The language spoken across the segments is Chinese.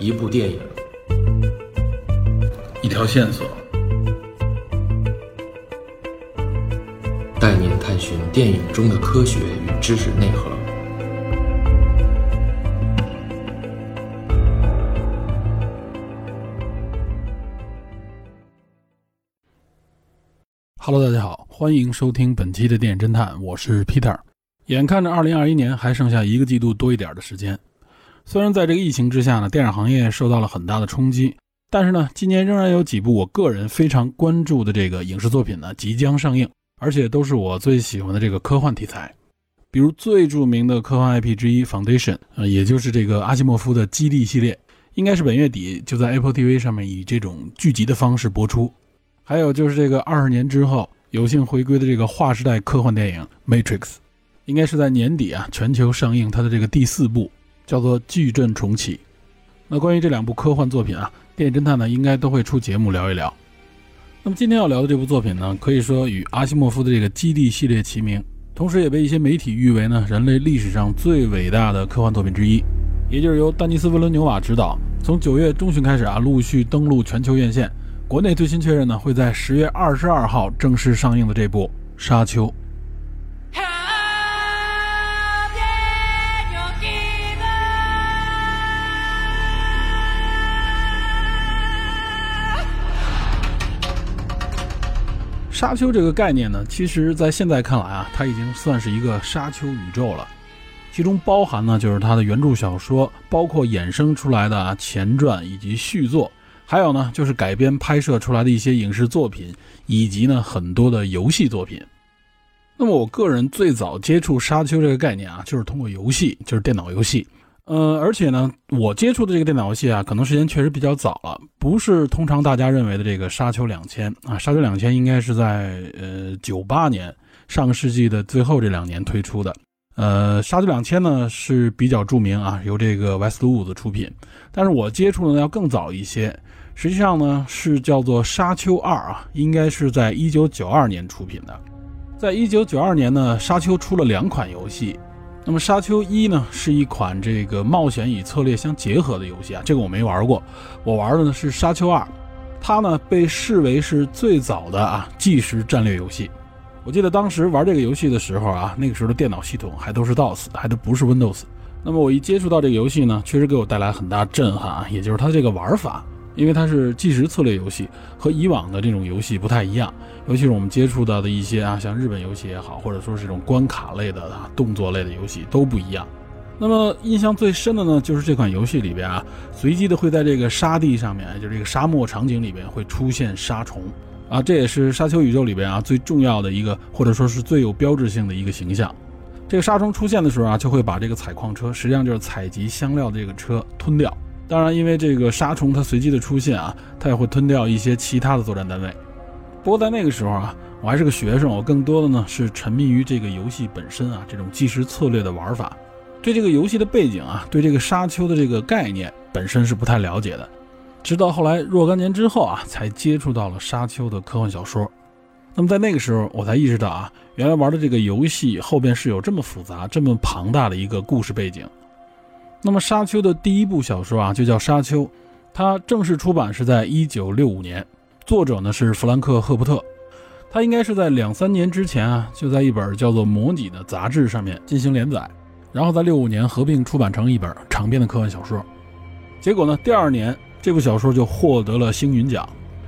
一部电影，一条线索，带您探寻电影中的科学与知识内核。Hello，大家好，欢迎收听本期的电影侦探，我是 Peter。眼看着2021年还剩下一个季度多一点的时间，虽然在这个疫情之下呢，电影行业受到了很大的冲击，但是呢，今年仍然有几部我个人非常关注的这个影视作品呢即将上映，而且都是我最喜欢的这个科幻题材。比如最著名的科幻 IP 之一《Foundation》，呃，也就是这个阿西莫夫的《基地》系列，应该是本月底就在 Apple TV 上面以这种剧集的方式播出。还有就是这个二十年之后有幸回归的这个划时代科幻电影《Matrix》，应该是在年底啊全球上映它的这个第四部，叫做《矩阵重启》。那关于这两部科幻作品啊，电影侦探呢应该都会出节目聊一聊。那么今天要聊的这部作品呢，可以说与阿西莫夫的这个《基地》系列齐名，同时也被一些媒体誉为呢人类历史上最伟大的科幻作品之一。也就是由丹尼斯·维伦纽瓦执导，从九月中旬开始啊陆续登陆全球院线。国内最新确认呢，会在十月二十二号正式上映的这部《沙丘》。沙丘这个概念呢，其实在现在看来啊，它已经算是一个沙丘宇宙了。其中包含呢，就是它的原著小说，包括衍生出来的啊前传以及续作。还有呢，就是改编拍摄出来的一些影视作品，以及呢很多的游戏作品。那么我个人最早接触沙丘这个概念啊，就是通过游戏，就是电脑游戏。呃，而且呢，我接触的这个电脑游戏啊，可能时间确实比较早了，不是通常大家认为的这个沙丘两千啊。沙丘两千应该是在呃九八年，上个世纪的最后这两年推出的。呃，沙丘两千呢是比较著名啊，由这个 Westwood 出品，但是我接触的呢要更早一些。实际上呢，是叫做《沙丘二》啊，应该是在一九九二年出品的。在一九九二年呢，《沙丘》出了两款游戏。那么，《沙丘一》呢，是一款这个冒险与策略相结合的游戏啊，这个我没玩过。我玩的呢是《沙丘二》，它呢被视为是最早的啊即时战略游戏。我记得当时玩这个游戏的时候啊，那个时候的电脑系统还都是 DOS，还都不是 Windows。那么我一接触到这个游戏呢，确实给我带来很大震撼啊，也就是它这个玩法。因为它是即时策略游戏，和以往的这种游戏不太一样，尤其是我们接触到的一些啊，像日本游戏也好，或者说是这种关卡类的啊、动作类的游戏都不一样。那么印象最深的呢，就是这款游戏里边啊，随机的会在这个沙地上面，就是这个沙漠场景里边会出现沙虫啊，这也是沙丘宇宙里边啊最重要的一个，或者说是最有标志性的一个形象。这个沙虫出现的时候啊，就会把这个采矿车，实际上就是采集香料的这个车吞掉。当然，因为这个沙虫它随机的出现啊，它也会吞掉一些其他的作战单位。不过在那个时候啊，我还是个学生，我更多的呢是沉迷于这个游戏本身啊，这种即时策略的玩法，对这个游戏的背景啊，对这个沙丘的这个概念本身是不太了解的。直到后来若干年之后啊，才接触到了沙丘的科幻小说。那么在那个时候，我才意识到啊，原来玩的这个游戏后边是有这么复杂、这么庞大的一个故事背景。那么《沙丘》的第一部小说啊，就叫《沙丘》，它正式出版是在一九六五年，作者呢是弗兰克·赫伯特，他应该是在两三年之前啊，就在一本叫做《模拟》的杂志上面进行连载，然后在六五年合并出版成一本长篇的科幻小说。结果呢，第二年这部小说就获得了星云奖。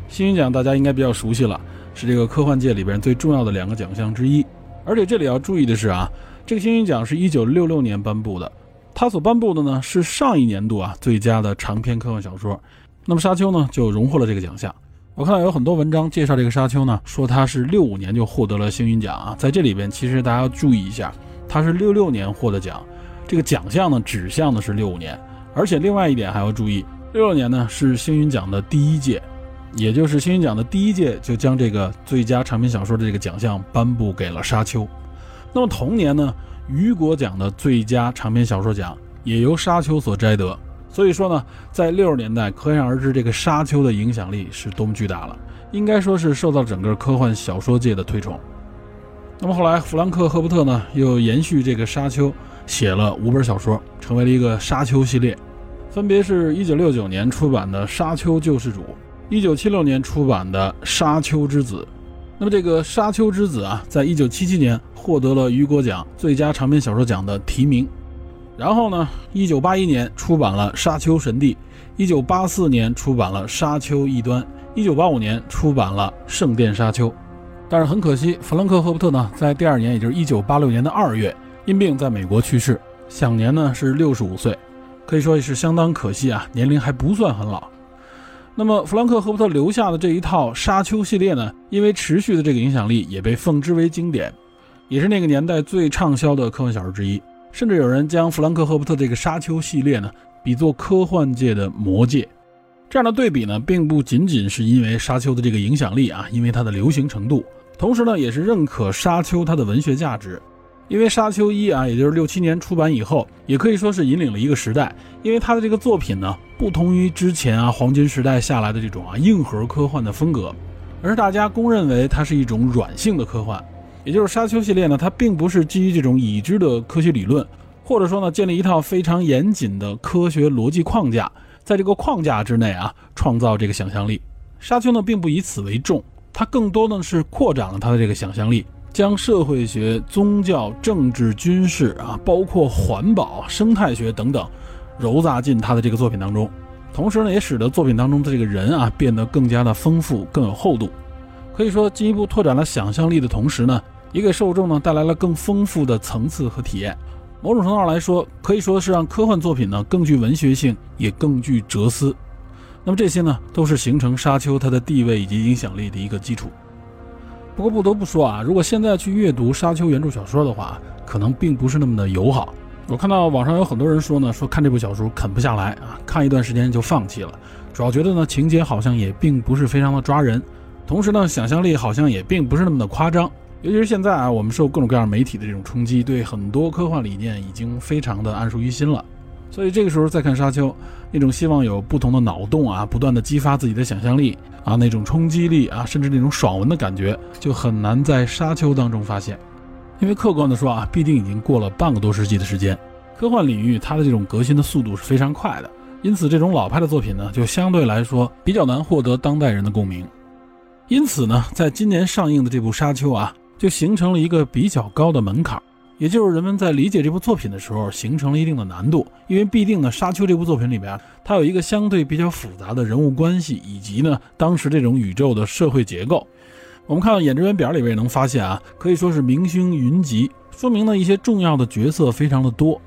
星云奖大家应该比较熟悉了，是这个科幻界里边最重要的两个奖项之一。而且这里要注意的是啊，这个星云奖是一九六六年颁布的。他所颁布的呢是上一年度啊最佳的长篇科幻小说，那么《沙丘》呢就荣获了这个奖项。我看到有很多文章介绍这个《沙丘》呢，说它是六五年就获得了星云奖啊。在这里边，其实大家要注意一下，它是六六年获得奖，这个奖项呢指向的是六五年。而且另外一点还要注意，六六年呢是星云奖的第一届，也就是星云奖的第一届就将这个最佳长篇小说的这个奖项颁布给了《沙丘》。那么同年呢？雨果奖的最佳长篇小说奖也由《沙丘》所摘得，所以说呢，在六十年代，可想而知这个《沙丘》的影响力是多么巨大了，应该说是受到整个科幻小说界的推崇。那么后来，弗兰克·赫伯特呢，又延续这个《沙丘》，写了五本小说，成为了一个《沙丘》系列。分别是一九六九年出版的《沙丘救世主》，一九七六年出版的《沙丘之子》。那么这个《沙丘之子》啊，在一九七七年获得了雨果奖最佳长篇小说奖的提名。然后呢，一九八一年出版了《沙丘神帝》，一九八四年出版了《沙丘异端》，一九八五年出版了《圣殿沙丘》。但是很可惜，弗兰克·赫伯特呢，在第二年，也就是一九八六年的二月，因病在美国去世，享年呢是六十五岁。可以说也是相当可惜啊，年龄还不算很老。那么弗兰克·赫伯特留下的这一套《沙丘》系列呢，因为持续的这个影响力，也被奉之为经典，也是那个年代最畅销的科幻小说之一。甚至有人将弗兰克·赫伯特这个《沙丘》系列呢，比作科幻界的《魔戒》。这样的对比呢，并不仅仅是因为《沙丘》的这个影响力啊，因为它的流行程度，同时呢，也是认可《沙丘》它的文学价值。因为《沙丘一》啊，也就是六七年出版以后，也可以说是引领了一个时代。因为他的这个作品呢，不同于之前啊黄金时代下来的这种啊硬核科幻的风格，而是大家公认为它是一种软性的科幻。也就是《沙丘》系列呢，它并不是基于这种已知的科学理论，或者说呢建立一套非常严谨的科学逻辑框架，在这个框架之内啊创造这个想象力。《沙丘》呢并不以此为重，它更多的是扩展了它的这个想象力。将社会学、宗教、政治、军事啊，包括环保、生态学等等，揉杂进他的这个作品当中，同时呢，也使得作品当中的这个人啊变得更加的丰富、更有厚度。可以说，进一步拓展了想象力的同时呢，也给受众呢带来了更丰富的层次和体验。某种程度上来说，可以说是让科幻作品呢更具文学性，也更具哲思。那么这些呢，都是形成沙丘它的地位以及影响力的一个基础。不过不得不说啊，如果现在去阅读《沙丘》原著小说的话，可能并不是那么的友好。我看到网上有很多人说呢，说看这部小说啃不下来啊，看一段时间就放弃了。主要觉得呢，情节好像也并不是非常的抓人，同时呢，想象力好像也并不是那么的夸张。尤其是现在啊，我们受各种各样媒体的这种冲击，对很多科幻理念已经非常的谙熟于心了。所以这个时候再看《沙丘》，那种希望有不同的脑洞啊，不断的激发自己的想象力啊，那种冲击力啊，甚至那种爽文的感觉，就很难在《沙丘》当中发现。因为客观的说啊，必定已经过了半个多世纪的时间，科幻领域它的这种革新的速度是非常快的，因此这种老派的作品呢，就相对来说比较难获得当代人的共鸣。因此呢，在今年上映的这部《沙丘》啊，就形成了一个比较高的门槛。也就是人们在理解这部作品的时候，形成了一定的难度，因为必定呢，《沙丘》这部作品里边，它有一个相对比较复杂的人物关系，以及呢，当时这种宇宙的社会结构。我们看到演职员表里边也能发现啊，可以说是明星云集，说明呢一些重要的角色非常的多。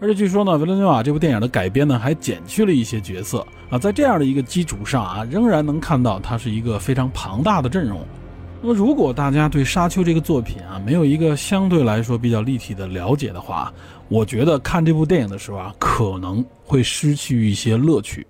而且据说呢，维伦纽瓦这部电影的改编呢，还减去了一些角色啊，在这样的一个基础上啊，仍然能看到它是一个非常庞大的阵容。那么，如果大家对《沙丘》这个作品啊没有一个相对来说比较立体的了解的话，我觉得看这部电影的时候啊，可能会失去一些乐趣。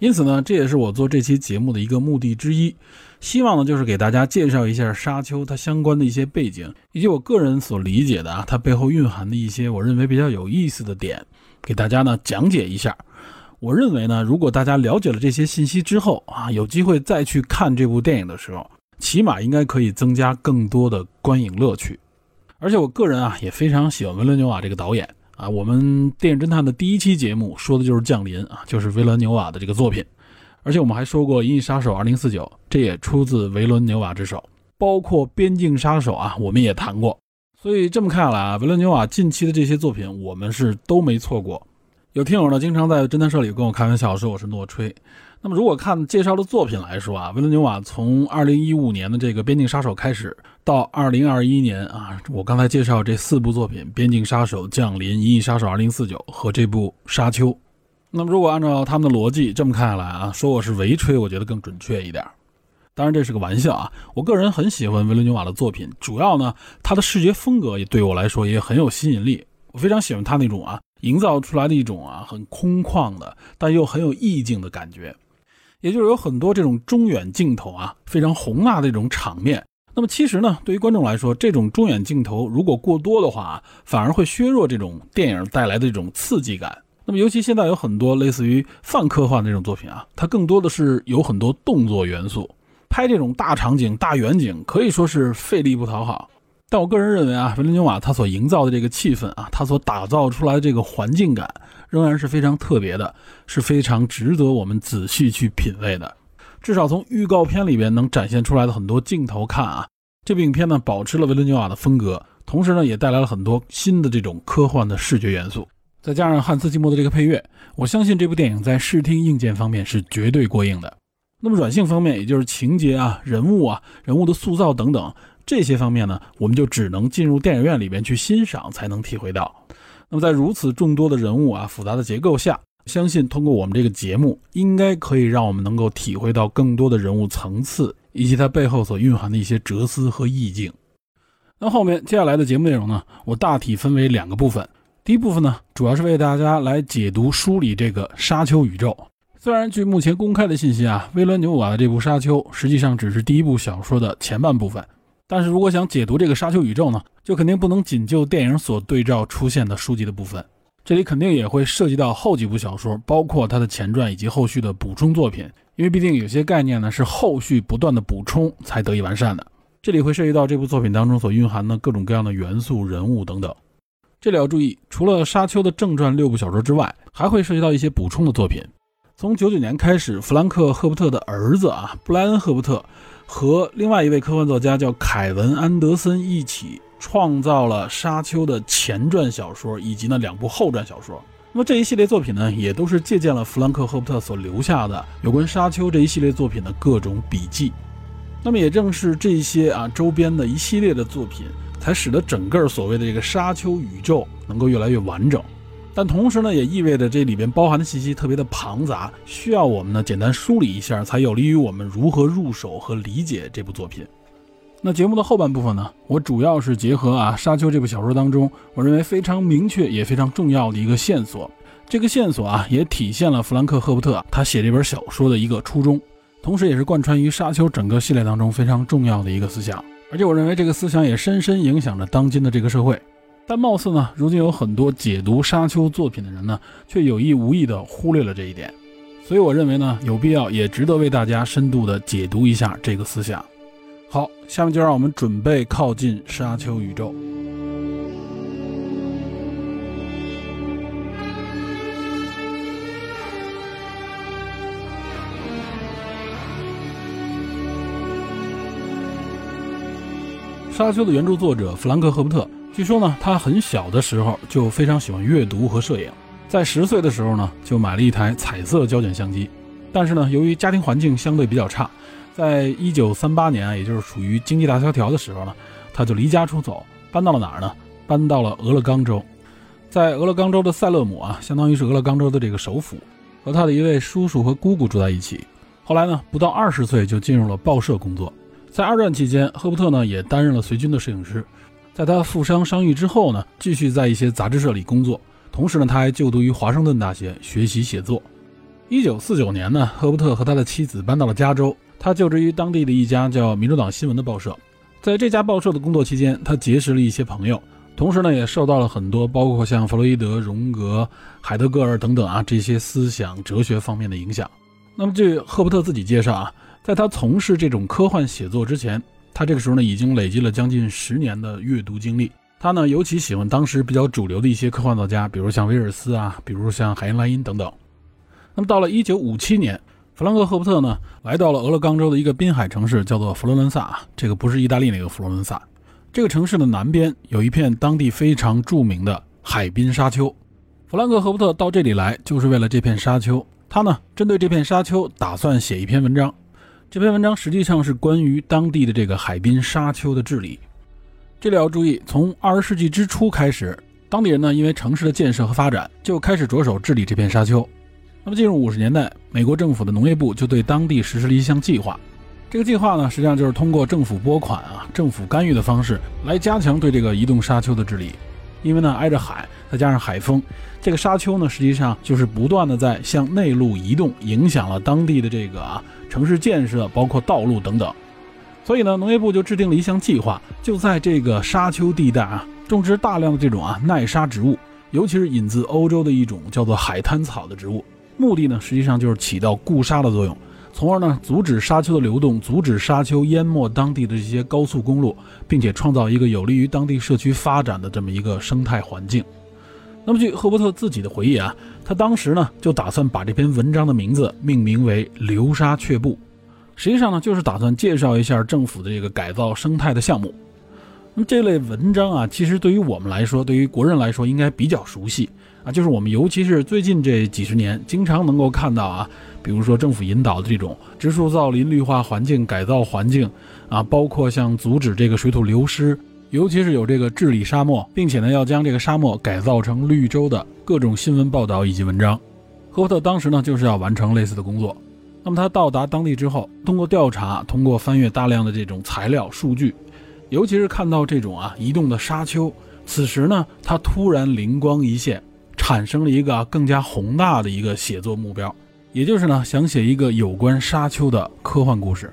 因此呢，这也是我做这期节目的一个目的之一，希望呢就是给大家介绍一下《沙丘》它相关的一些背景，以及我个人所理解的啊它背后蕴含的一些我认为比较有意思的点，给大家呢讲解一下。我认为呢，如果大家了解了这些信息之后啊，有机会再去看这部电影的时候。起码应该可以增加更多的观影乐趣，而且我个人啊也非常喜欢维伦纽瓦这个导演啊。我们电影侦探的第一期节目说的就是《降临》啊，就是维伦纽瓦的这个作品。而且我们还说过《银翼杀手2049》，这也出自维伦纽瓦之手。包括《边境杀手》啊，我们也谈过。所以这么看来啊，维伦纽瓦近期的这些作品，我们是都没错过。有听友呢，经常在侦探社里跟我开玩笑说我是诺吹。那么，如果看介绍的作品来说啊，维伦纽瓦从二零一五年的这个《边境杀手》开始，到二零二一年啊，我刚才介绍这四部作品《边境杀手》《降临》《银翼杀手二零四九》和这部《沙丘》。那么，如果按照他们的逻辑这么看下来啊，说我是围吹，我觉得更准确一点。当然，这是个玩笑啊。我个人很喜欢维伦纽瓦的作品，主要呢，他的视觉风格也对我来说也很有吸引力。我非常喜欢他那种啊，营造出来的一种啊很空旷的，但又很有意境的感觉。也就是有很多这种中远镜头啊，非常宏大的一种场面。那么其实呢，对于观众来说，这种中远镜头如果过多的话，反而会削弱这种电影带来的这种刺激感。那么尤其现在有很多类似于泛科幻的这种作品啊，它更多的是有很多动作元素，拍这种大场景、大远景可以说是费力不讨好。但我个人认为啊，维伦纽瓦他所营造的这个气氛啊，他所打造出来的这个环境感，仍然是非常特别的，是非常值得我们仔细去品味的。至少从预告片里边能展现出来的很多镜头看啊，这部影片呢保持了维伦纽瓦的风格，同时呢也带来了很多新的这种科幻的视觉元素，再加上汉斯季默的这个配乐，我相信这部电影在视听硬件方面是绝对过硬的。那么软性方面，也就是情节啊、人物啊、人物的塑造等等。这些方面呢，我们就只能进入电影院里边去欣赏，才能体会到。那么在如此众多的人物啊、复杂的结构下，相信通过我们这个节目，应该可以让我们能够体会到更多的人物层次，以及它背后所蕴含的一些哲思和意境。那后面接下来的节目内容呢，我大体分为两个部分。第一部分呢，主要是为大家来解读梳理这个沙丘宇宙。虽然据目前公开的信息啊，威伦纽瓦的这部《沙丘》实际上只是第一部小说的前半部分。但是如果想解读这个沙丘宇宙呢，就肯定不能仅就电影所对照出现的书籍的部分，这里肯定也会涉及到后几部小说，包括它的前传以及后续的补充作品，因为毕竟有些概念呢是后续不断的补充才得以完善的。这里会涉及到这部作品当中所蕴含的各种各样的元素、人物等等。这里要注意，除了沙丘的正传六部小说之外，还会涉及到一些补充的作品。从九九年开始，弗兰克·赫伯特的儿子啊，布莱恩·赫伯特。和另外一位科幻作家叫凯文·安德森一起创造了《沙丘》的前传小说以及那两部后传小说。那么这一系列作品呢，也都是借鉴了弗兰克·赫伯特所留下的有关《沙丘》这一系列作品的各种笔记。那么也正是这些啊周边的一系列的作品，才使得整个所谓的这个沙丘宇宙能够越来越完整。但同时呢，也意味着这里边包含的信息特别的庞杂，需要我们呢简单梳理一下，才有利于我们如何入手和理解这部作品。那节目的后半部分呢，我主要是结合啊《沙丘》这部小说当中，我认为非常明确也非常重要的一个线索。这个线索啊，也体现了弗兰克·赫伯特他写这本小说的一个初衷，同时也是贯穿于《沙丘》整个系列当中非常重要的一个思想。而且我认为这个思想也深深影响着当今的这个社会。但貌似呢，如今有很多解读沙丘作品的人呢，却有意无意地忽略了这一点，所以我认为呢，有必要也值得为大家深度地解读一下这个思想。好，下面就让我们准备靠近沙丘宇宙。沙丘的原著作者弗兰克·赫伯特。据说呢，他很小的时候就非常喜欢阅读和摄影，在十岁的时候呢，就买了一台彩色胶卷相机。但是呢，由于家庭环境相对比较差，在一九三八年啊，也就是处于经济大萧条的时候呢，他就离家出走，搬到了哪儿呢？搬到了俄勒冈州，在俄勒冈州的塞勒姆啊，相当于是俄勒冈州的这个首府，和他的一位叔叔和姑姑住在一起。后来呢，不到二十岁就进入了报社工作。在二战期间，赫伯特呢也担任了随军的摄影师。在他负伤伤愈之后呢，继续在一些杂志社里工作，同时呢，他还就读于华盛顿大学学习写作。一九四九年呢，赫伯特和他的妻子搬到了加州，他就职于当地的一家叫《民主党新闻》的报社。在这家报社的工作期间，他结识了一些朋友，同时呢，也受到了很多包括像弗洛伊德、荣格、海德格尔等等啊这些思想哲学方面的影响。那么，据赫伯特自己介绍啊，在他从事这种科幻写作之前。他这个时候呢，已经累积了将近十年的阅读经历。他呢，尤其喜欢当时比较主流的一些科幻作家，比如像威尔斯啊，比如像海因莱因等等。那么到了1957年，弗兰克·赫伯特呢，来到了俄勒冈州的一个滨海城市，叫做佛罗伦萨。这个不是意大利那个佛罗伦萨。这个城市的南边有一片当地非常著名的海滨沙丘。弗兰克·赫伯特到这里来，就是为了这片沙丘。他呢，针对这片沙丘，打算写一篇文章。这篇文章实际上是关于当地的这个海滨沙丘的治理。这里要注意，从二十世纪之初开始，当地人呢因为城市的建设和发展，就开始着手治理这片沙丘。那么进入五十年代，美国政府的农业部就对当地实施了一项计划。这个计划呢，实际上就是通过政府拨款啊、政府干预的方式来加强对这个移动沙丘的治理。因为呢挨着海，再加上海风，这个沙丘呢实际上就是不断的在向内陆移动，影响了当地的这个啊。城市建设包括道路等等，所以呢，农业部就制定了一项计划，就在这个沙丘地带啊，种植大量的这种啊耐沙植物，尤其是引自欧洲的一种叫做海滩草的植物。目的呢，实际上就是起到固沙的作用，从而呢阻止沙丘的流动，阻止沙丘淹没当地的这些高速公路，并且创造一个有利于当地社区发展的这么一个生态环境。那么，据赫伯特自己的回忆啊，他当时呢就打算把这篇文章的名字命名为《流沙却步》，实际上呢就是打算介绍一下政府的这个改造生态的项目。那么这类文章啊，其实对于我们来说，对于国人来说，应该比较熟悉啊，就是我们尤其是最近这几十年，经常能够看到啊，比如说政府引导的这种植树造林、绿化环境、改造环境啊，包括像阻止这个水土流失。尤其是有这个治理沙漠，并且呢要将这个沙漠改造成绿洲的各种新闻报道以及文章，赫伯特当时呢就是要完成类似的工作。那么他到达当地之后，通过调查，通过翻阅大量的这种材料数据，尤其是看到这种啊移动的沙丘，此时呢他突然灵光一现，产生了一个更加宏大的一个写作目标，也就是呢想写一个有关沙丘的科幻故事。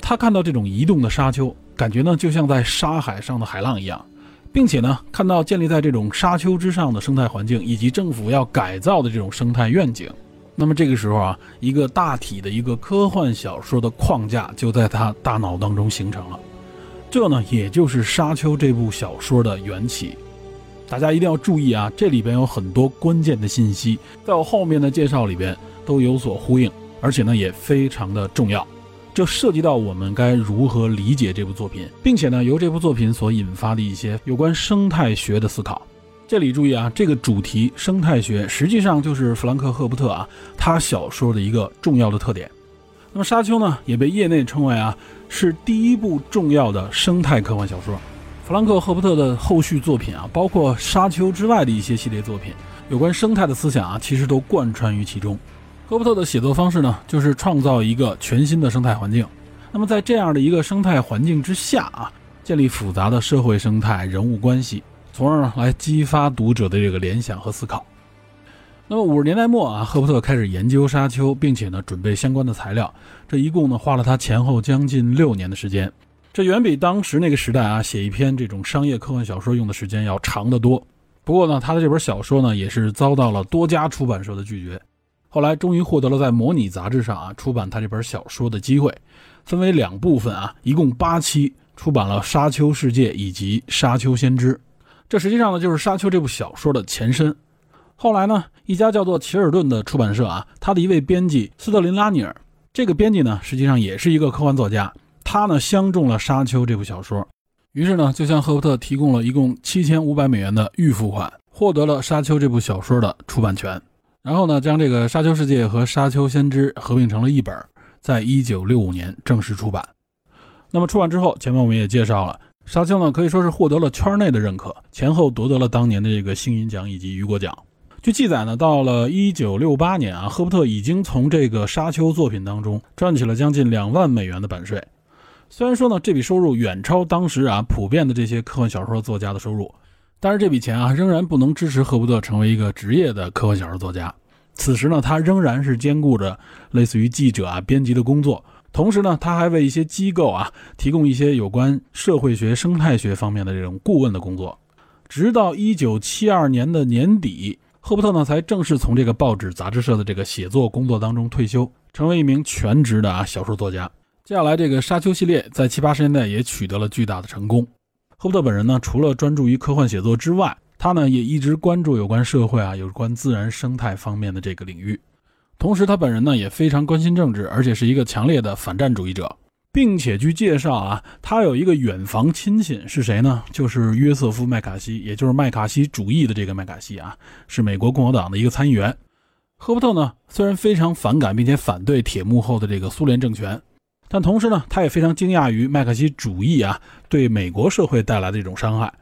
他看到这种移动的沙丘。感觉呢，就像在沙海上的海浪一样，并且呢，看到建立在这种沙丘之上的生态环境，以及政府要改造的这种生态愿景。那么这个时候啊，一个大体的一个科幻小说的框架就在他大脑当中形成了。这呢，也就是《沙丘》这部小说的缘起。大家一定要注意啊，这里边有很多关键的信息，在我后面的介绍里边都有所呼应，而且呢，也非常的重要。就涉及到我们该如何理解这部作品，并且呢，由这部作品所引发的一些有关生态学的思考。这里注意啊，这个主题生态学实际上就是弗兰克·赫伯特啊他小说的一个重要的特点。那么《沙丘》呢，也被业内称为啊是第一部重要的生态科幻小说。弗兰克·赫伯特的后续作品啊，包括《沙丘》之外的一些系列作品，有关生态的思想啊，其实都贯穿于其中。赫伯特的写作方式呢，就是创造一个全新的生态环境。那么在这样的一个生态环境之下啊，建立复杂的社会生态、人物关系，从而呢来激发读者的这个联想和思考。那么五十年代末啊，赫伯特开始研究沙丘，并且呢准备相关的材料。这一共呢花了他前后将近六年的时间，这远比当时那个时代啊写一篇这种商业科幻小说用的时间要长得多。不过呢，他的这本小说呢也是遭到了多家出版社的拒绝。后来终于获得了在《模拟》杂志上啊出版他这本小说的机会，分为两部分啊，一共八期，出版了《沙丘世界》以及《沙丘先知》。这实际上呢就是《沙丘》这部小说的前身。后来呢，一家叫做奇尔顿的出版社啊，他的一位编辑斯特林拉尼尔，这个编辑呢实际上也是一个科幻作家，他呢相中了《沙丘》这部小说，于是呢就向赫伯特提供了一共七千五百美元的预付款，获得了《沙丘》这部小说的出版权。然后呢，将这个《沙丘世界》和《沙丘先知》合并成了一本，在一九六五年正式出版。那么出版之后，前面我们也介绍了，《沙丘》呢可以说是获得了圈内的认可，前后夺得了当年的这个星云奖以及雨果奖。据记载呢，到了一九六八年啊，赫伯特已经从这个《沙丘》作品当中赚取了将近两万美元的版税。虽然说呢，这笔收入远超当时啊普遍的这些科幻小说作家的收入。但是这笔钱啊，仍然不能支持赫伯特成为一个职业的科幻小说作家。此时呢，他仍然是兼顾着类似于记者啊、编辑的工作，同时呢，他还为一些机构啊提供一些有关社会学、生态学方面的这种顾问的工作。直到一九七二年的年底，赫伯特呢才正式从这个报纸、杂志社的这个写作工作当中退休，成为一名全职的啊小说作家。接下来，这个《沙丘》系列在七八十年代也取得了巨大的成功。赫伯特本人呢，除了专注于科幻写作之外，他呢也一直关注有关社会啊、有关自然生态方面的这个领域。同时，他本人呢也非常关心政治，而且是一个强烈的反战主义者，并且据介绍啊，他有一个远房亲戚是谁呢？就是约瑟夫·麦卡锡，也就是麦卡锡主义的这个麦卡锡啊，是美国共和党的一个参议员。赫伯特呢虽然非常反感并且反对铁幕后的这个苏联政权。但同时呢，他也非常惊讶于麦克锡主义啊对美国社会带来的一种伤害。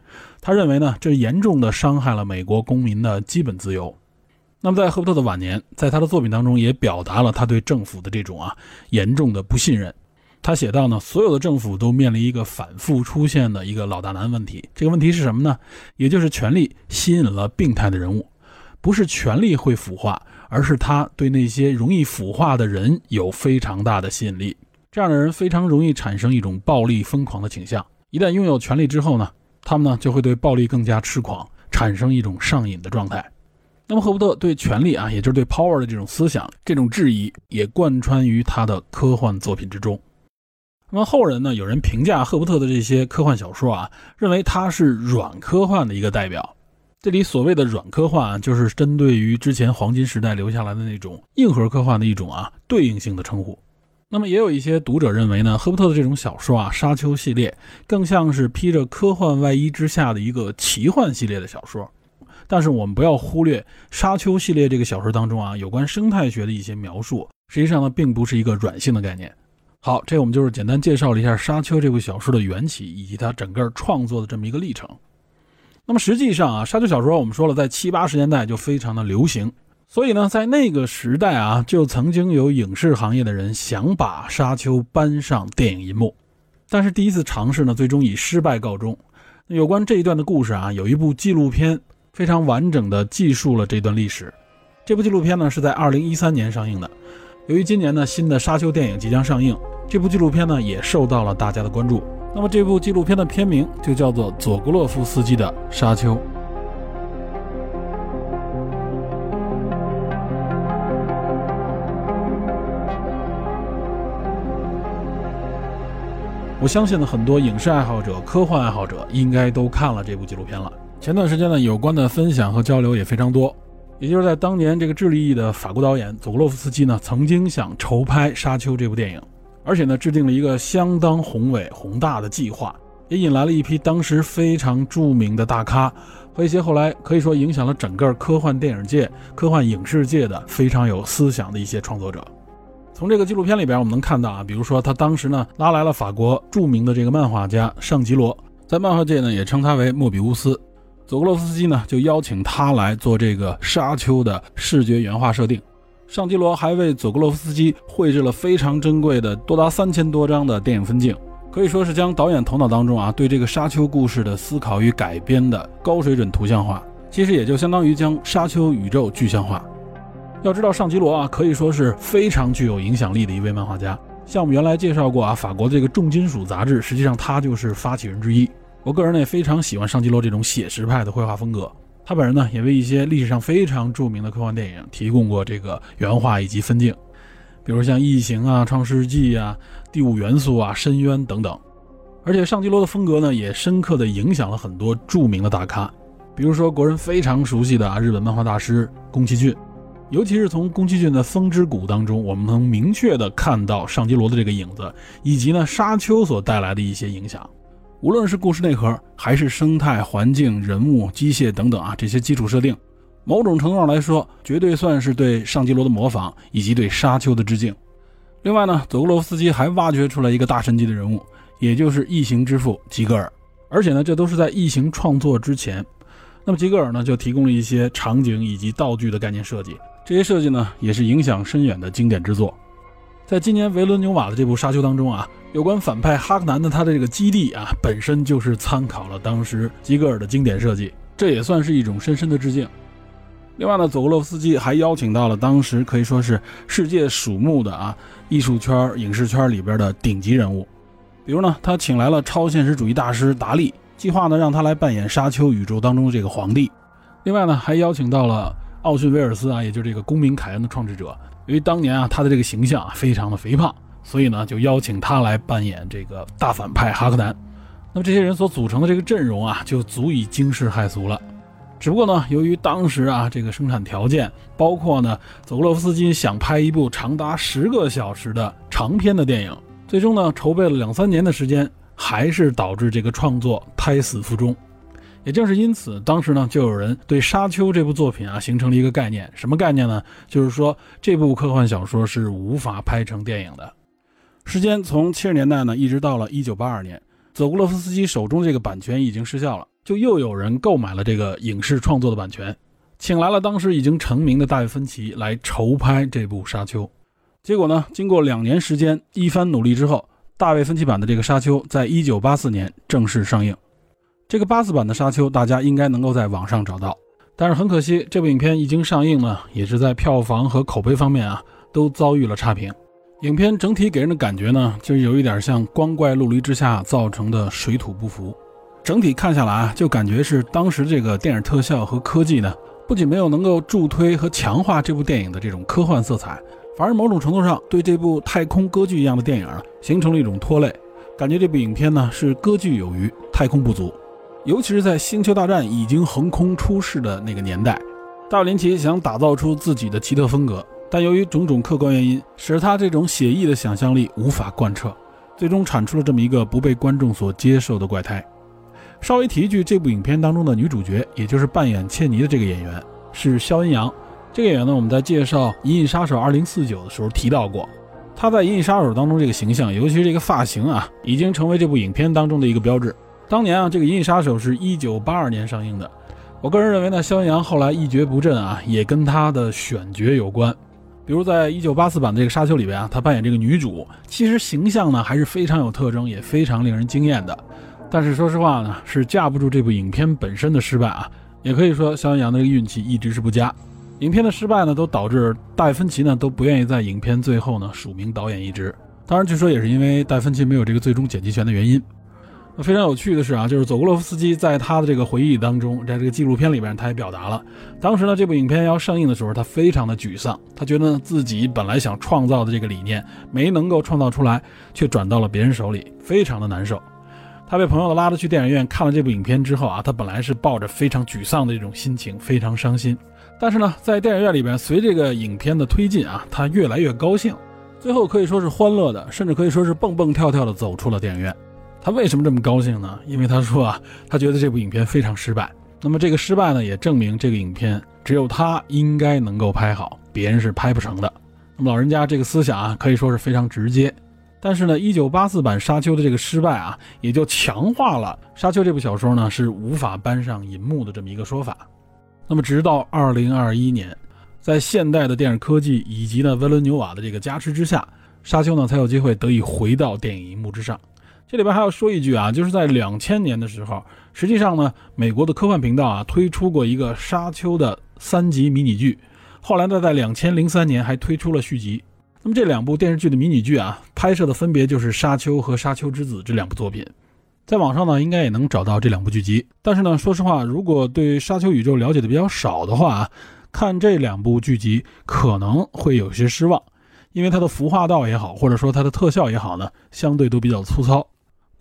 他认为呢，这严重的伤害了美国公民的基本自由。那么在赫伯特的晚年，在他的作品当中也表达了他对政府的这种啊严重的不信任。他写到呢，所有的政府都面临一个反复出现的一个老大难问题。这个问题是什么呢？也就是权力吸引了病态的人物，不是权力会腐化，而是他对那些容易腐化的人有非常大的吸引力。这样的人非常容易产生一种暴力疯狂的倾向。一旦拥有权力之后呢，他们呢就会对暴力更加痴狂，产生一种上瘾的状态。那么赫伯特对权力啊，也就是对 power 的这种思想，这种质疑也贯穿于他的科幻作品之中。那么后人呢，有人评价赫伯特的这些科幻小说啊，认为他是软科幻的一个代表。这里所谓的软科幻，就是针对于之前黄金时代留下来的那种硬核科幻的一种啊对应性的称呼。那么也有一些读者认为呢，赫伯特的这种小说啊，《沙丘》系列更像是披着科幻外衣之下的一个奇幻系列的小说。但是我们不要忽略《沙丘》系列这个小说当中啊，有关生态学的一些描述，实际上呢，并不是一个软性的概念。好，这我们就是简单介绍了一下《沙丘》这部小说的缘起以及它整个创作的这么一个历程。那么实际上啊，沙丘小说我们说了，在七八十年代就非常的流行，所以呢，在那个时代啊，就曾经有影视行业的人想把沙丘搬上电影银幕，但是第一次尝试呢，最终以失败告终。有关这一段的故事啊，有一部纪录片非常完整的记述了这段历史。这部纪录片呢是在二零一三年上映的。由于今年呢新的沙丘电影即将上映，这部纪录片呢也受到了大家的关注。那么这部纪录片的片名就叫做佐格洛夫斯基的《沙丘》。我相信呢，很多影视爱好者、科幻爱好者应该都看了这部纪录片了。前段时间呢，有关的分享和交流也非常多。也就是在当年，这个智利裔的法国导演佐格洛夫斯基呢，曾经想筹拍《沙丘》这部电影。而且呢，制定了一个相当宏伟宏大的计划，也引来了一批当时非常著名的大咖和一些后来可以说影响了整个科幻电影界、科幻影视界的非常有思想的一些创作者。从这个纪录片里边，我们能看到啊，比如说他当时呢拉来了法国著名的这个漫画家尚吉罗，在漫画界呢也称他为莫比乌斯。佐格洛夫斯基呢就邀请他来做这个沙丘的视觉原画设定。尚吉罗还为佐格洛夫斯基绘制了非常珍贵的多达三千多张的电影分镜，可以说是将导演头脑当中啊对这个沙丘故事的思考与改编的高水准图像化，其实也就相当于将沙丘宇宙具象化。要知道尚基罗啊可以说是非常具有影响力的一位漫画家，像我们原来介绍过啊法国这个重金属杂志，实际上他就是发起人之一。我个人呢也非常喜欢尚基罗这种写实派的绘画风格。他本人呢，也为一些历史上非常著名的科幻电影提供过这个原画以及分镜，比如像《异形》啊、《创世纪》啊、《第五元素》啊、《深渊》等等。而且尚基罗的风格呢，也深刻的影响了很多著名的大咖，比如说国人非常熟悉的啊日本漫画大师宫崎骏，尤其是从宫崎骏的《风之谷》当中，我们能明确的看到上基罗的这个影子，以及呢《沙丘》所带来的一些影响。无论是故事内核，还是生态环境、人物、机械等等啊，这些基础设定，某种程度上来说，绝对算是对上基罗的模仿，以及对沙丘的致敬。另外呢，佐格罗夫斯基还挖掘出来一个大神级的人物，也就是异形之父吉格尔。而且呢，这都是在异形创作之前。那么吉格尔呢，就提供了一些场景以及道具的概念设计，这些设计呢，也是影响深远的经典之作。在今年维伦纽瓦的这部《沙丘》当中啊，有关反派哈克南的他的这个基地啊，本身就是参考了当时吉格尔的经典设计，这也算是一种深深的致敬。另外呢，佐格洛夫斯基还邀请到了当时可以说是世界瞩目的啊艺术圈、影视圈里边的顶级人物，比如呢，他请来了超现实主义大师达利，计划呢让他来扮演沙丘宇宙当中的这个皇帝。另外呢，还邀请到了奥逊威尔斯啊，也就是这个公民凯恩的创制者。由于当年啊，他的这个形象啊非常的肥胖，所以呢就邀请他来扮演这个大反派哈克南。那么这些人所组成的这个阵容啊，就足以惊世骇俗了。只不过呢，由于当时啊这个生产条件，包括呢佐格洛夫斯基想拍一部长达十个小时的长篇的电影，最终呢筹备了两三年的时间，还是导致这个创作胎死腹中。也正是因此，当时呢，就有人对《沙丘》这部作品啊，形成了一个概念，什么概念呢？就是说，这部科幻小说是无法拍成电影的。时间从七十年代呢，一直到了一九八二年，佐古洛夫斯基手中这个版权已经失效了，就又有人购买了这个影视创作的版权，请来了当时已经成名的大卫芬奇来筹拍这部《沙丘》。结果呢，经过两年时间一番努力之后，大卫芬奇版的这个《沙丘》在一九八四年正式上映。这个八字版的《沙丘》，大家应该能够在网上找到，但是很可惜，这部影片一经上映呢，也是在票房和口碑方面啊，都遭遇了差评。影片整体给人的感觉呢，就有一点像光怪陆离之下造成的水土不服。整体看下来啊，就感觉是当时这个电影特效和科技呢，不仅没有能够助推和强化这部电影的这种科幻色彩，反而某种程度上对这部太空歌剧一样的电影啊形成了一种拖累。感觉这部影片呢是歌剧有余，太空不足。尤其是在《星球大战》已经横空出世的那个年代，大林奇想打造出自己的奇特风格，但由于种种客观原因，使他这种写意的想象力无法贯彻，最终产出了这么一个不被观众所接受的怪胎。稍微提一句，这部影片当中的女主角，也就是扮演切尼的这个演员是肖恩阳。这个演员呢，我们在介绍《银翼杀手2049》的时候提到过。他在《银翼杀手》当中这个形象，尤其是这个发型啊，已经成为这部影片当中的一个标志。当年啊，这个《银翼杀手》是一九八二年上映的。我个人认为呢，肖阳后来一蹶不振啊，也跟他的选角有关。比如在一九八四版的这个《沙丘》里边啊，他扮演这个女主，其实形象呢还是非常有特征，也非常令人惊艳的。但是说实话呢，是架不住这部影片本身的失败啊。也可以说，肖阳的这个运气一直是不佳。影片的失败呢，都导致戴芬奇呢都不愿意在影片最后呢署名导演一职。当然，据说也是因为戴芬奇没有这个最终剪辑权的原因。那非常有趣的是啊，就是佐格洛夫斯基在他的这个回忆当中，在这个纪录片里边，他也表达了，当时呢这部影片要上映的时候，他非常的沮丧，他觉得自己本来想创造的这个理念没能够创造出来，却转到了别人手里，非常的难受。他被朋友拉着去电影院看了这部影片之后啊，他本来是抱着非常沮丧的这种心情，非常伤心。但是呢，在电影院里边，随这个影片的推进啊，他越来越高兴，最后可以说是欢乐的，甚至可以说是蹦蹦跳跳的走出了电影院。他为什么这么高兴呢？因为他说啊，他觉得这部影片非常失败。那么这个失败呢，也证明这个影片只有他应该能够拍好，别人是拍不成的。那么老人家这个思想啊，可以说是非常直接。但是呢，一九八四版《沙丘》的这个失败啊，也就强化了《沙丘》这部小说呢是无法搬上银幕的这么一个说法。那么，直到二零二一年，在现代的电影科技以及呢维伦纽瓦的这个加持之下，《沙丘》呢才有机会得以回到电影荧幕之上。这里边还要说一句啊，就是在两千年的时候，实际上呢，美国的科幻频道啊推出过一个《沙丘》的三集迷你剧，后来呢，在两千零三年还推出了续集。那么这两部电视剧的迷你剧啊，拍摄的分别就是《沙丘》和《沙丘之子》这两部作品。在网上呢，应该也能找到这两部剧集。但是呢，说实话，如果对沙丘宇宙了解的比较少的话啊，看这两部剧集可能会有些失望，因为它的服化道也好，或者说它的特效也好呢，相对都比较粗糙。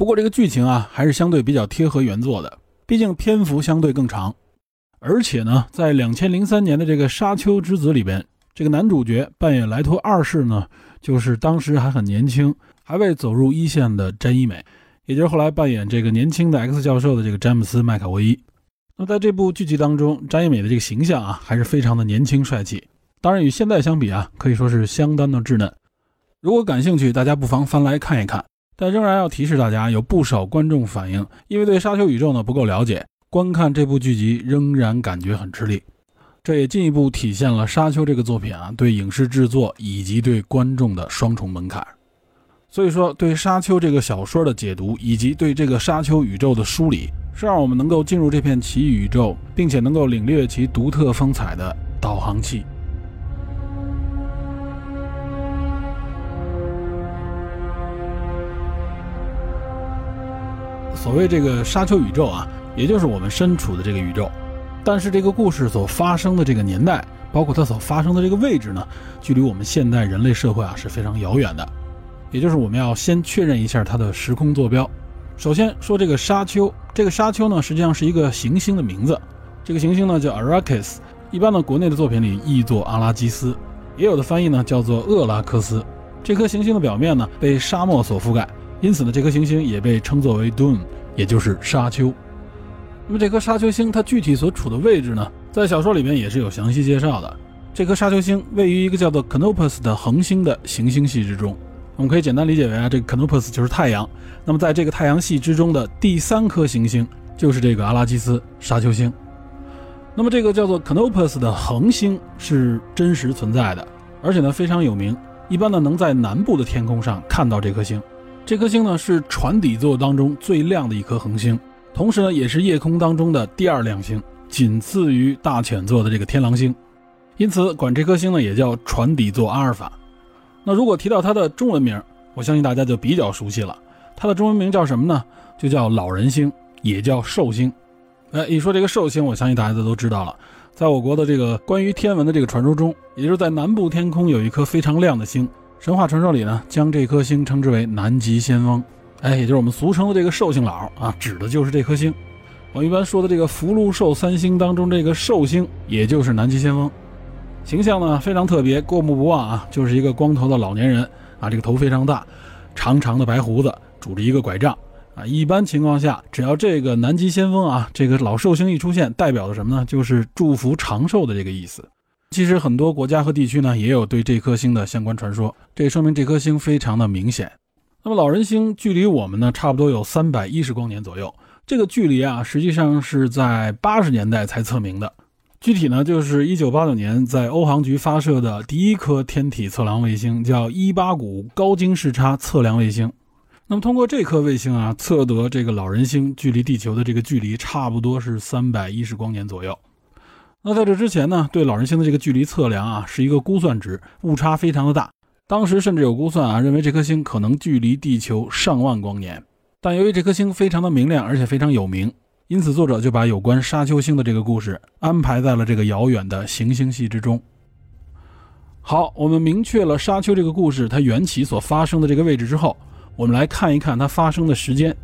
不过这个剧情啊，还是相对比较贴合原作的，毕竟篇幅相对更长。而且呢，在两千零三年的这个《沙丘之子》里边，这个男主角扮演莱托二世呢，就是当时还很年轻，还未走入一线的詹一美。也就是后来扮演这个年轻的 X 教授的这个詹姆斯·麦卡维伊。那在这部剧集当中，詹一美的这个形象啊，还是非常的年轻帅气。当然，与现在相比啊，可以说是相当的稚嫩。如果感兴趣，大家不妨翻来看一看。但仍然要提示大家，有不少观众反映，因为对沙丘宇宙呢不够了解，观看这部剧集仍然感觉很吃力。这也进一步体现了沙丘这个作品啊，对影视制作以及对观众的双重门槛。所以说，对《沙丘》这个小说的解读，以及对这个沙丘宇宙的梳理，是让我们能够进入这片奇异宇宙，并且能够领略其独特风采的导航器。所谓这个沙丘宇宙啊，也就是我们身处的这个宇宙，但是这个故事所发生的这个年代，包括它所发生的这个位置呢，距离我们现代人类社会啊是非常遥远的。也就是我们要先确认一下它的时空坐标。首先说这个沙丘，这个沙丘呢实际上是一个行星的名字，这个行星呢叫 Arrakis，一般的国内的作品里译作阿拉基斯，也有的翻译呢叫做厄拉克斯。这颗行星的表面呢被沙漠所覆盖，因此呢这颗行星也被称作为 Dune，也就是沙丘。那么这颗沙丘星它具体所处的位置呢，在小说里面也是有详细介绍的。这颗沙丘星位于一个叫做 Canopus 的恒星的行星系之中。我们可以简单理解为啊，这个 Canopus 就是太阳。那么在这个太阳系之中的第三颗行星就是这个阿拉基斯沙丘星。那么这个叫做 Canopus 的恒星是真实存在的，而且呢非常有名。一般呢能在南部的天空上看到这颗星。这颗星呢是船底座当中最亮的一颗恒星，同时呢也是夜空当中的第二亮星，仅次于大犬座的这个天狼星。因此管这颗星呢也叫船底座阿尔法。那如果提到它的中文名，我相信大家就比较熟悉了。它的中文名叫什么呢？就叫老人星，也叫寿星。哎，一说这个寿星，我相信大家都都知道了。在我国的这个关于天文的这个传说中，也就是在南部天空有一颗非常亮的星，神话传说里呢，将这颗星称之为南极仙翁，哎，也就是我们俗称的这个寿星老啊，指的就是这颗星。我们一般说的这个福禄寿三星当中，这个寿星也就是南极仙翁，形象呢非常特别，过目不忘啊，就是一个光头的老年人啊，这个头非常大，长长的白胡子，拄着一个拐杖。啊，一般情况下，只要这个南极先锋啊，这个老寿星一出现，代表的什么呢？就是祝福长寿的这个意思。其实很多国家和地区呢，也有对这颗星的相关传说，这说明这颗星非常的明显。那么老人星距离我们呢，差不多有三百一十光年左右。这个距离啊，实际上是在八十年代才测明的。具体呢，就是一九八九年在欧航局发射的第一颗天体测量卫星，叫伊巴谷高精视差测量卫星。那么通过这颗卫星啊，测得这个老人星距离地球的这个距离差不多是三百一十光年左右。那在这之前呢，对老人星的这个距离测量啊，是一个估算值，误差非常的大。当时甚至有估算啊，认为这颗星可能距离地球上万光年。但由于这颗星非常的明亮，而且非常有名，因此作者就把有关沙丘星的这个故事安排在了这个遥远的行星系之中。好，我们明确了沙丘这个故事它缘起所发生的这个位置之后。我们来看一看它发生的时间，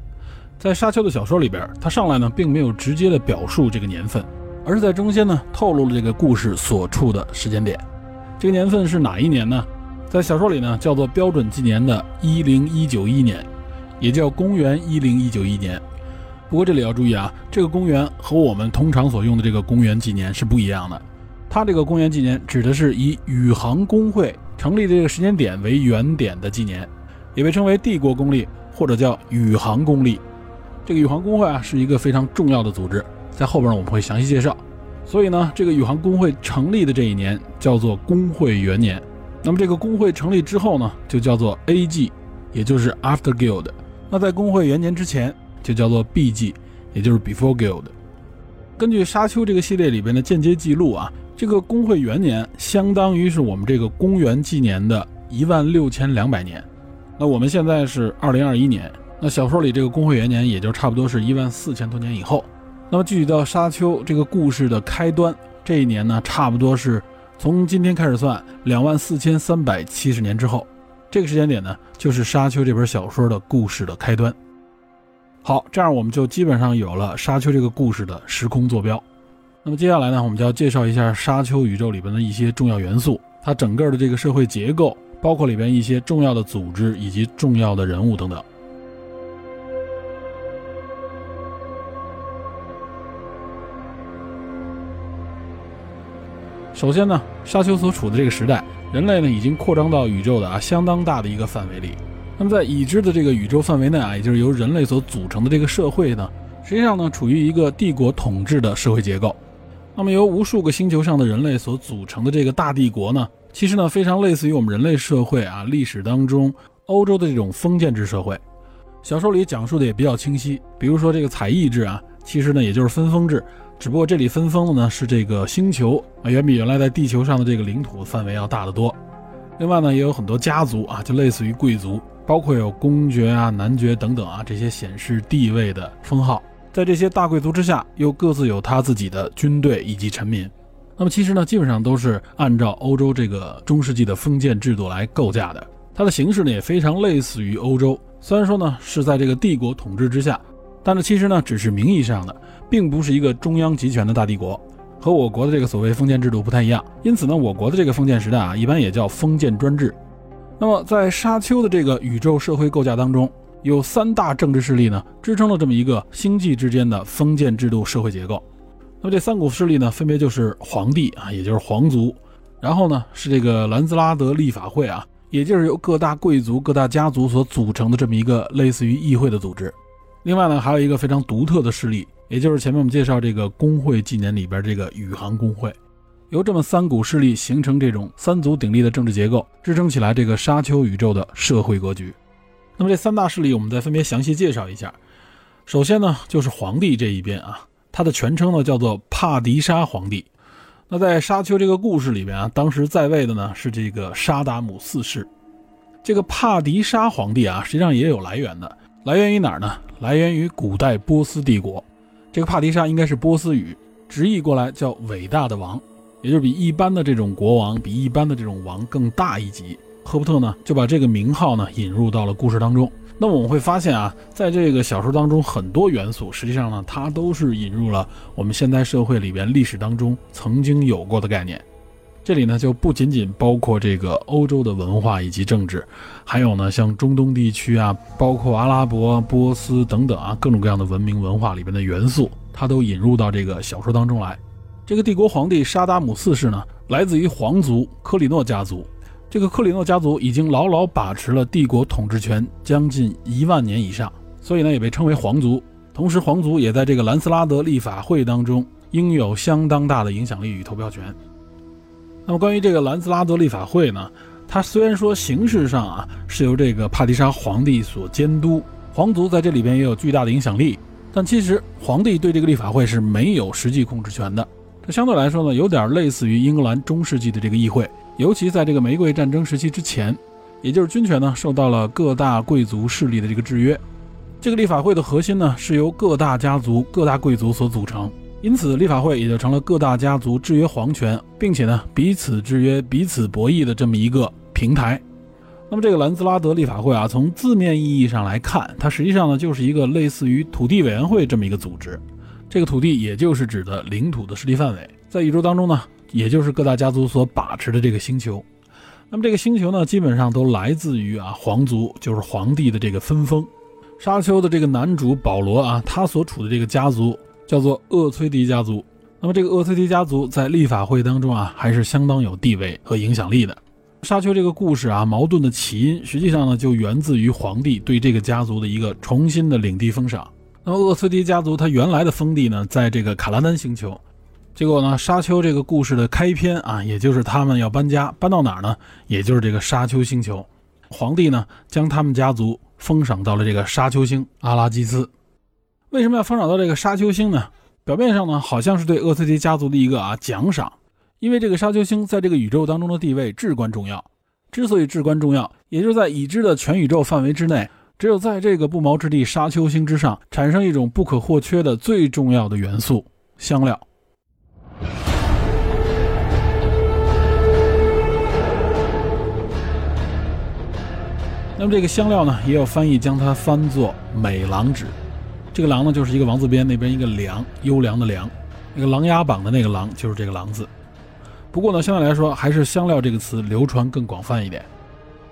在沙丘的小说里边，它上来呢并没有直接的表述这个年份，而是在中间呢透露了这个故事所处的时间点。这个年份是哪一年呢？在小说里呢叫做标准纪年的一零一九一年，也叫公元一零一九一年。不过这里要注意啊，这个公元和我们通常所用的这个公元纪年是不一样的。它这个公元纪年指的是以宇航工会成立的这个时间点为原点的纪年。也被称为帝国公历，或者叫宇航公历。这个宇航工会啊，是一个非常重要的组织，在后边我们会详细介绍。所以呢，这个宇航工会成立的这一年叫做工会元年。那么这个工会成立之后呢，就叫做 A.G，也就是 After Guild。那在工会元年之前就叫做 B.G，也就是 Before Guild。根据沙丘这个系列里边的间接记录啊，这个工会元年相当于是我们这个公元纪年的一万六千两百年。那我们现在是二零二一年，那小说里这个工会元年也就差不多是一万四千多年以后。那么具体到沙丘这个故事的开端这一年呢，差不多是从今天开始算两万四千三百七十年之后。这个时间点呢，就是沙丘这本小说的故事的开端。好，这样我们就基本上有了沙丘这个故事的时空坐标。那么接下来呢，我们就要介绍一下沙丘宇宙里边的一些重要元素，它整个的这个社会结构。包括里边一些重要的组织以及重要的人物等等。首先呢，沙丘所处的这个时代，人类呢已经扩张到宇宙的啊相当大的一个范围里。那么在已知的这个宇宙范围内啊，也就是由人类所组成的这个社会呢，实际上呢处于一个帝国统治的社会结构。那么由无数个星球上的人类所组成的这个大帝国呢？其实呢，非常类似于我们人类社会啊，历史当中欧洲的这种封建制社会。小说里讲述的也比较清晰，比如说这个采邑制啊，其实呢也就是分封制，只不过这里分封的呢是这个星球啊，远比原来在地球上的这个领土范围要大得多。另外呢，也有很多家族啊，就类似于贵族，包括有公爵啊、男爵等等啊这些显示地位的封号。在这些大贵族之下，又各自有他自己的军队以及臣民。那么其实呢，基本上都是按照欧洲这个中世纪的封建制度来构架的。它的形式呢也非常类似于欧洲，虽然说呢是在这个帝国统治之下，但是其实呢只是名义上的，并不是一个中央集权的大帝国，和我国的这个所谓封建制度不太一样。因此呢，我国的这个封建时代啊，一般也叫封建专制。那么在沙丘的这个宇宙社会构架当中，有三大政治势力呢，支撑了这么一个星际之间的封建制度社会结构。那么这三股势力呢，分别就是皇帝啊，也就是皇族，然后呢是这个兰兹拉德立法会啊，也就是由各大贵族、各大家族所组成的这么一个类似于议会的组织。另外呢，还有一个非常独特的势力，也就是前面我们介绍这个工会纪年里边这个宇航工会，由这么三股势力形成这种三足鼎立的政治结构，支撑起来这个沙丘宇宙的社会格局。那么这三大势力，我们再分别详细介绍一下。首先呢，就是皇帝这一边啊。他的全称呢叫做帕迪沙皇帝。那在沙丘这个故事里边啊，当时在位的呢是这个沙达姆四世。这个帕迪沙皇帝啊，实际上也有来源的，来源于哪儿呢？来源于古代波斯帝国。这个帕提沙应该是波斯语，直译过来叫伟大的王，也就是比一般的这种国王，比一般的这种王更大一级。赫伯特呢就把这个名号呢引入到了故事当中。那么我们会发现啊，在这个小说当中，很多元素实际上呢，它都是引入了我们现代社会里边历史当中曾经有过的概念。这里呢就不仅仅包括这个欧洲的文化以及政治，还有呢像中东地区啊，包括阿拉伯、波斯等等啊各种各样的文明文化里边的元素，它都引入到这个小说当中来。这个帝国皇帝沙达姆四世呢，来自于皇族科里诺家族。这个克里诺家族已经牢牢把持了帝国统治权将近一万年以上，所以呢也被称为皇族。同时，皇族也在这个兰斯拉德立法会当中拥有相当大的影响力与投票权。那么，关于这个兰斯拉德立法会呢，它虽然说形式上啊是由这个帕蒂莎皇帝所监督，皇族在这里边也有巨大的影响力，但其实皇帝对这个立法会是没有实际控制权的。这相对来说呢，有点类似于英格兰中世纪的这个议会。尤其在这个玫瑰战争时期之前，也就是军权呢受到了各大贵族势力的这个制约。这个立法会的核心呢是由各大家族、各大贵族所组成，因此立法会也就成了各大家族制约皇权，并且呢彼此制约、彼此博弈的这么一个平台。那么这个兰兹拉德立法会啊，从字面意义上来看，它实际上呢就是一个类似于土地委员会这么一个组织。这个土地也就是指的领土的势力范围，在宇宙当中呢。也就是各大家族所把持的这个星球，那么这个星球呢，基本上都来自于啊皇族，就是皇帝的这个分封。沙丘的这个男主保罗啊，他所处的这个家族叫做厄崔迪家族。那么这个厄崔迪家族在立法会当中啊，还是相当有地位和影响力的。沙丘这个故事啊，矛盾的起因实际上呢，就源自于皇帝对这个家族的一个重新的领地封赏。那么厄崔迪家族他原来的封地呢，在这个卡拉丹星球。结果呢，沙丘这个故事的开篇啊，也就是他们要搬家，搬到哪儿呢？也就是这个沙丘星球。皇帝呢，将他们家族封赏到了这个沙丘星阿拉基斯。为什么要封赏到这个沙丘星呢？表面上呢，好像是对厄崔迪家族的一个啊奖赏，因为这个沙丘星在这个宇宙当中的地位至关重要。之所以至关重要，也就是在已知的全宇宙范围之内，只有在这个不毛之地沙丘星之上，产生一种不可或缺的最重要的元素——香料。那么这个香料呢，也有翻译将它翻作美郎纸。这个狼呢，就是一个王字边，那边一个良，优良的良。那个琅琊榜的那个郎，就是这个狼字。不过呢，相对来说，还是香料这个词流传更广泛一点。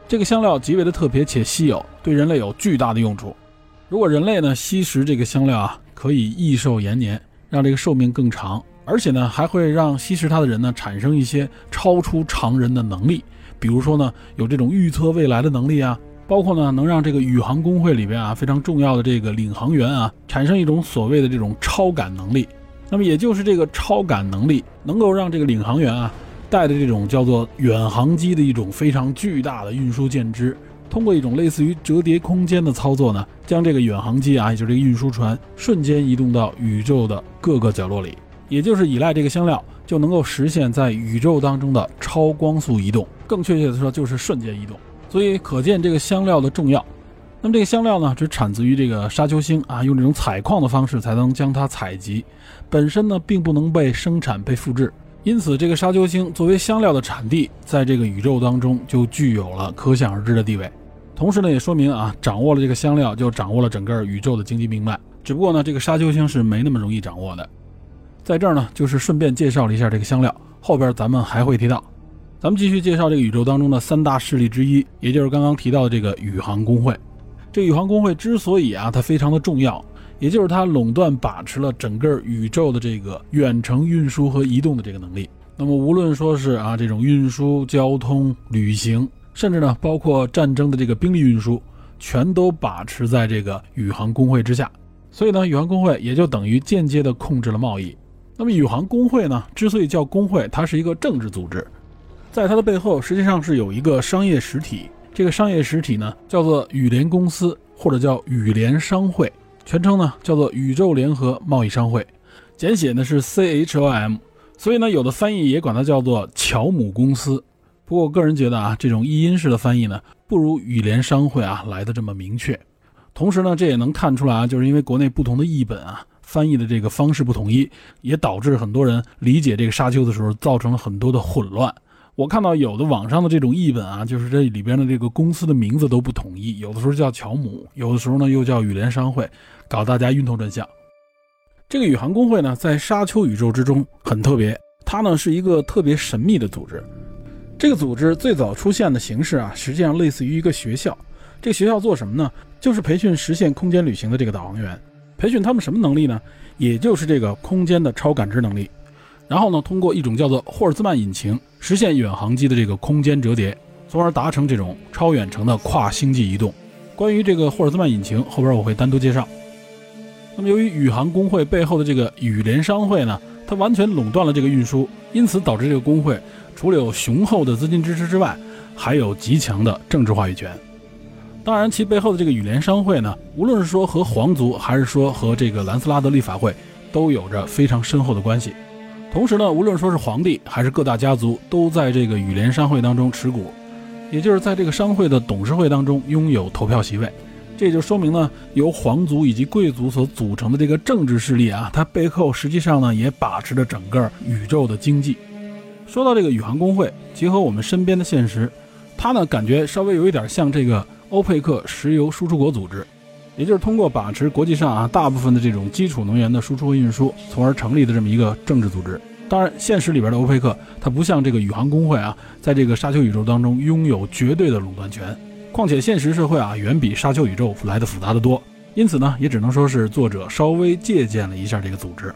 这个香料极为的特别且稀有，对人类有巨大的用处。如果人类呢吸食这个香料啊，可以益寿延年，让这个寿命更长。而且呢，还会让吸食它的人呢产生一些超出常人的能力，比如说呢，有这种预测未来的能力啊，包括呢，能让这个宇航工会里边啊非常重要的这个领航员啊产生一种所谓的这种超感能力。那么也就是这个超感能力，能够让这个领航员啊带的这种叫做远航机的一种非常巨大的运输舰只，通过一种类似于折叠空间的操作呢，将这个远航机啊，也就是这个运输船，瞬间移动到宇宙的各个角落里。也就是依赖这个香料，就能够实现在宇宙当中的超光速移动，更确切的说就是瞬间移动。所以可见这个香料的重要。那么这个香料呢，只产自于这个沙丘星啊，用这种采矿的方式才能将它采集，本身呢并不能被生产、被复制。因此，这个沙丘星作为香料的产地，在这个宇宙当中就具有了可想而知的地位。同时呢，也说明啊，掌握了这个香料，就掌握了整个宇宙的经济命脉。只不过呢，这个沙丘星是没那么容易掌握的。在这儿呢，就是顺便介绍了一下这个香料，后边咱们还会提到。咱们继续介绍这个宇宙当中的三大势力之一，也就是刚刚提到的这个宇航工会。这宇航工会之所以啊，它非常的重要，也就是它垄断把持了整个宇宙的这个远程运输和移动的这个能力。那么无论说是啊这种运输、交通、旅行，甚至呢包括战争的这个兵力运输，全都把持在这个宇航工会之下。所以呢，宇航工会也就等于间接的控制了贸易。那么宇航工会呢？之所以叫工会，它是一个政治组织，在它的背后实际上是有一个商业实体。这个商业实体呢，叫做羽联公司，或者叫羽联商会，全称呢叫做宇宙联合贸易商会，简写呢是 CHOM。所以呢，有的翻译也管它叫做乔姆公司。不过我个人觉得啊，这种译音式的翻译呢，不如羽联商会啊来的这么明确。同时呢，这也能看出来啊，就是因为国内不同的译本啊。翻译的这个方式不统一，也导致很多人理解这个沙丘的时候造成了很多的混乱。我看到有的网上的这种译本啊，就是这里边的这个公司的名字都不统一，有的时候叫乔姆，有的时候呢又叫羽联商会，搞大家晕头转向。这个宇航工会呢，在沙丘宇宙之中很特别，它呢是一个特别神秘的组织。这个组织最早出现的形式啊，实际上类似于一个学校。这个学校做什么呢？就是培训实现空间旅行的这个导航员，培训他们什么能力呢？也就是这个空间的超感知能力。然后呢，通过一种叫做霍尔兹曼引擎。实现远航机的这个空间折叠，从而达成这种超远程的跨星际移动。关于这个霍尔兹曼引擎，后边我会单独介绍。那么，由于宇航工会背后的这个宇联商会呢，它完全垄断了这个运输，因此导致这个工会除了有雄厚的资金支持之外，还有极强的政治话语权。当然，其背后的这个宇联商会呢，无论是说和皇族，还是说和这个兰斯拉德立法会，都有着非常深厚的关系。同时呢，无论说是皇帝还是各大家族，都在这个羽联商会当中持股，也就是在这个商会的董事会当中拥有投票席位。这就说明呢，由皇族以及贵族所组成的这个政治势力啊，它背后实际上呢也把持着整个宇宙的经济。说到这个宇航工会，结合我们身边的现实，它呢感觉稍微有一点像这个欧佩克石油输出国组织，也就是通过把持国际上啊大部分的这种基础能源的输出和运输，从而成立的这么一个政治组织。当然，现实里边的欧佩克，它不像这个宇航工会啊，在这个沙丘宇宙当中拥有绝对的垄断权。况且现实社会啊，远比沙丘宇宙来的复杂的多。因此呢，也只能说是作者稍微借鉴了一下这个组织。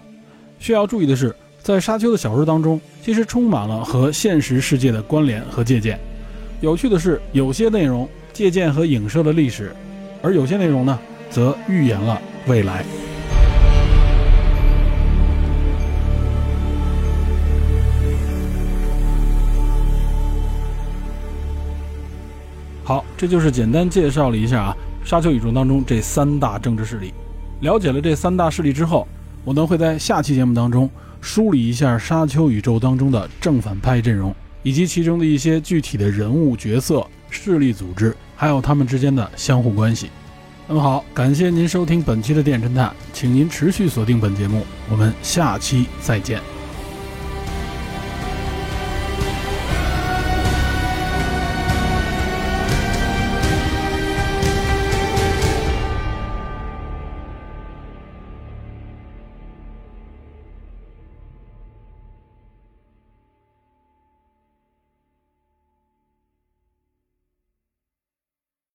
需要注意的是，在沙丘的小说当中，其实充满了和现实世界的关联和借鉴。有趣的是，有些内容借鉴和影射了历史，而有些内容呢，则预言了未来。好，这就是简单介绍了一下啊，沙丘宇宙当中这三大政治势力。了解了这三大势力之后，我呢会在下期节目当中梳理一下沙丘宇宙当中的正反派阵容，以及其中的一些具体的人物角色、势力组织，还有他们之间的相互关系。那么好，感谢您收听本期的电侦探，请您持续锁定本节目，我们下期再见。